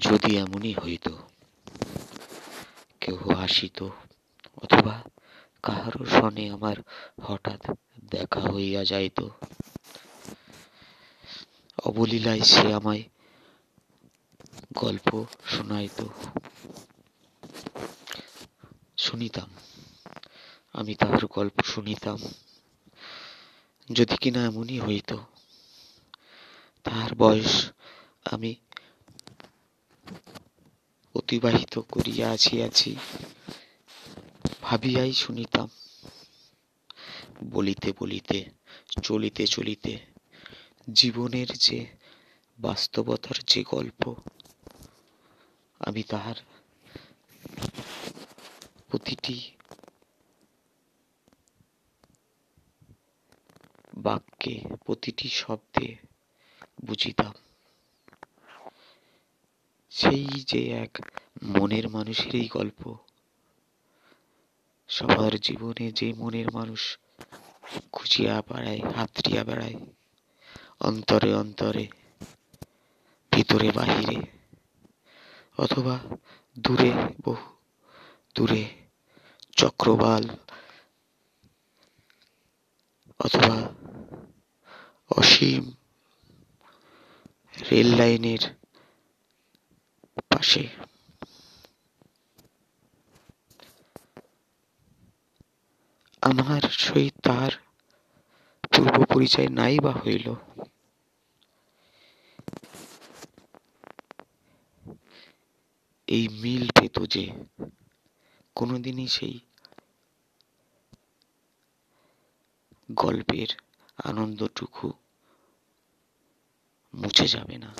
যদি এমনই হইত, কেহ আসিত অথবা কাহারো সনে আমার হঠাৎ দেখা হইয়া যাইত। অবলীলায় সে আমায় গল্প শোনাইত। শুনিতাম, আমি তাহার গল্প শুনিতাম। যদি কিনা এমনই হইত, তাহার বয়স আমি অতিবাহিত করিয়া আসিয়াছি ভাবিয়াই শুনিতাম। বলিতে বলিতে, চলিতে চলিতে জীবনের যে বাস্তবতার যে গল্প, আমি তাহার প্রতিটি বাক্যে, প্রতিটি শব্দে বুঝিতাম। সেই যে এক মনের মানুষেরই গল্প। সবার জীবনে যে মনের মানুষ খুঁজিয়া বেড়ায়, হাতড়িয়া বেড়ায়, অন্তরে অন্তরে, ভিতরে বাহিরে, অথবা দূরে বহু দূরে, চক্রবাল অথবা অসীম রেল লাইনের পাশে আমার সহিত তাহার পূর্ব পরিচয় নাই বা হইল। এই মিল পেত যে কোনোদিনই সেই গল্পের আনন্দটুকু মুছে যাবে না।